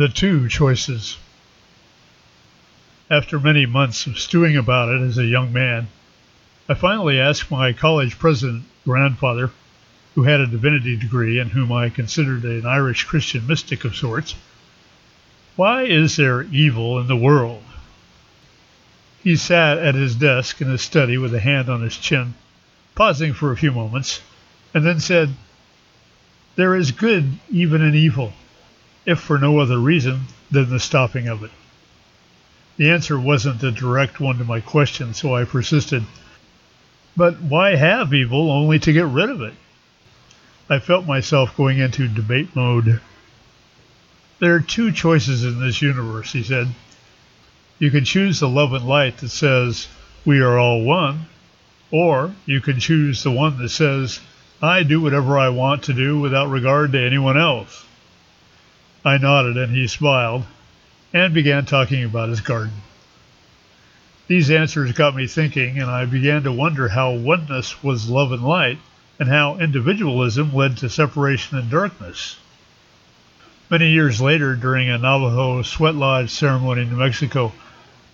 The Two Choices. After many months of stewing about it as a young man, I finally asked my college president grandfather, who had a divinity degree and whom I considered an Irish Christian mystic of sorts, why is there evil in the world? He sat at his desk in his study with a hand on his chin, pausing for a few moments, and then said, There is good even in evil if for no other reason than the stopping of it. The answer wasn't a direct one to my question, so I persisted. But why have evil only to get rid of it? I felt myself going into debate mode. There are two choices in this universe, he said. You can choose the love and light that says, We are all one, or you can choose the one that says, I do whatever I want to do without regard to anyone else. I nodded and he smiled and began talking about his garden. These answers got me thinking, and I began to wonder how oneness was love and light, and how individualism led to separation and darkness. Many years later, during a Navajo sweat lodge ceremony in New Mexico,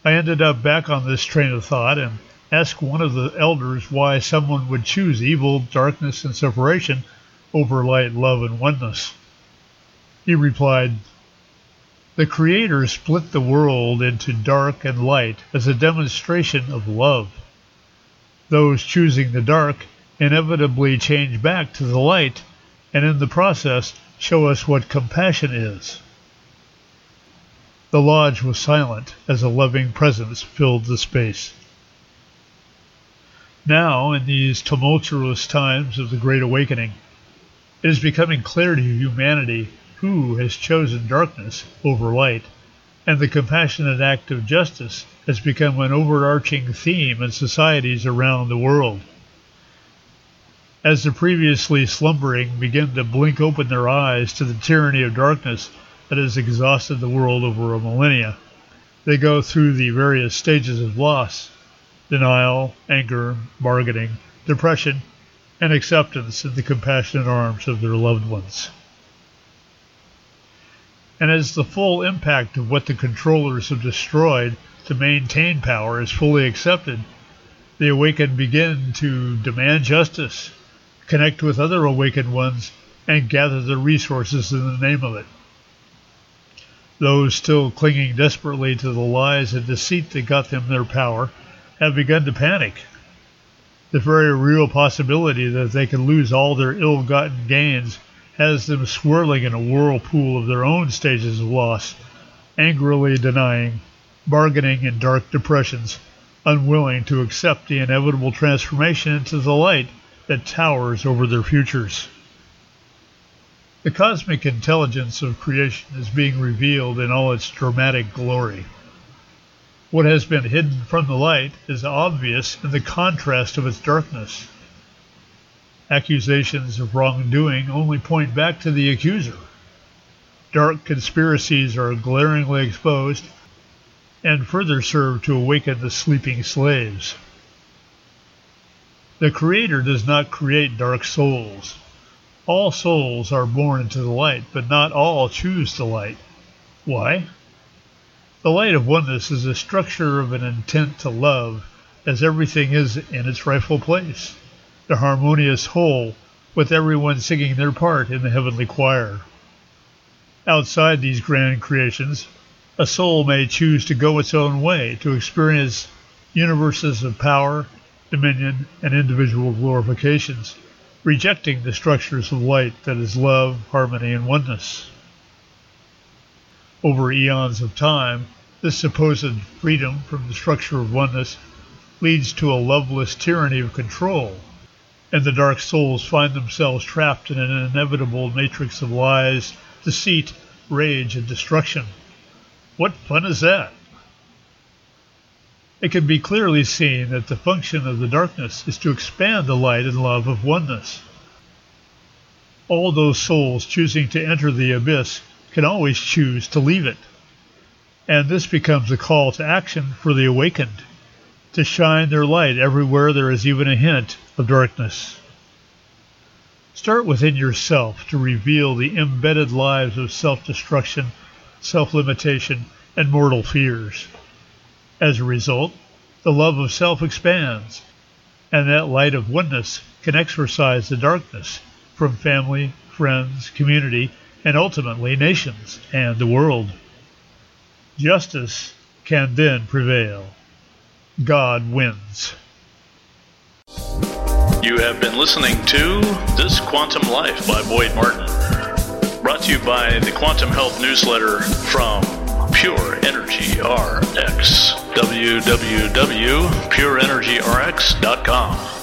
I ended up back on this train of thought and asked one of the elders why someone would choose evil, darkness, and separation over light, love, and oneness. He replied, The Creator split the world into dark and light as a demonstration of love. Those choosing the dark inevitably change back to the light, and in the process show us what compassion is. The lodge was silent as a loving presence filled the space. Now, in these tumultuous times of the Great Awakening, it is becoming clear to humanity who has chosen darkness over light, and the compassionate act of justice has become an overarching theme in societies around the world. As the previously slumbering begin to blink open their eyes to the tyranny of darkness that has exhausted the world over a millennia, they go through the various stages of loss denial, anger, bargaining, depression, and acceptance in the compassionate arms of their loved ones. And as the full impact of what the controllers have destroyed to maintain power is fully accepted, the awakened begin to demand justice, connect with other awakened ones, and gather the resources in the name of it. Those still clinging desperately to the lies and deceit that got them their power have begun to panic. The very real possibility that they could lose all their ill gotten gains has them swirling in a whirlpool of their own stages of loss, angrily denying, bargaining in dark depressions, unwilling to accept the inevitable transformation into the light that towers over their futures. The cosmic intelligence of creation is being revealed in all its dramatic glory. What has been hidden from the light is obvious in the contrast of its darkness. Accusations of wrongdoing only point back to the accuser. Dark conspiracies are glaringly exposed and further serve to awaken the sleeping slaves. The Creator does not create dark souls. All souls are born into the light, but not all choose the light. Why? The light of oneness is the structure of an intent to love, as everything is in its rightful place the harmonious whole, with everyone singing their part in the heavenly choir. Outside these grand creations, a soul may choose to go its own way, to experience universes of power, dominion, and individual glorifications, rejecting the structures of light that is love, harmony, and oneness. Over eons of time, this supposed freedom from the structure of oneness leads to a loveless tyranny of control and the dark souls find themselves trapped in an inevitable matrix of lies, deceit, rage, and destruction. What fun is that? It can be clearly seen that the function of the darkness is to expand the light and love of oneness. All those souls choosing to enter the abyss can always choose to leave it. And this becomes a call to action for the awakened to shine their light everywhere there is even a hint of darkness. Start within yourself to reveal the embedded lives of self destruction self limitation, and mortal fears. As a result, the love of self expands, and that light of oneness can exorcise the darkness from family, friends, community, and ultimately nations and the world. Justice can then prevail. God wins. You have been listening to This Quantum Life by Boyd Martin. Brought to you by the Quantum Health Newsletter from Pure Energy RX. www.pureenergyrx.com.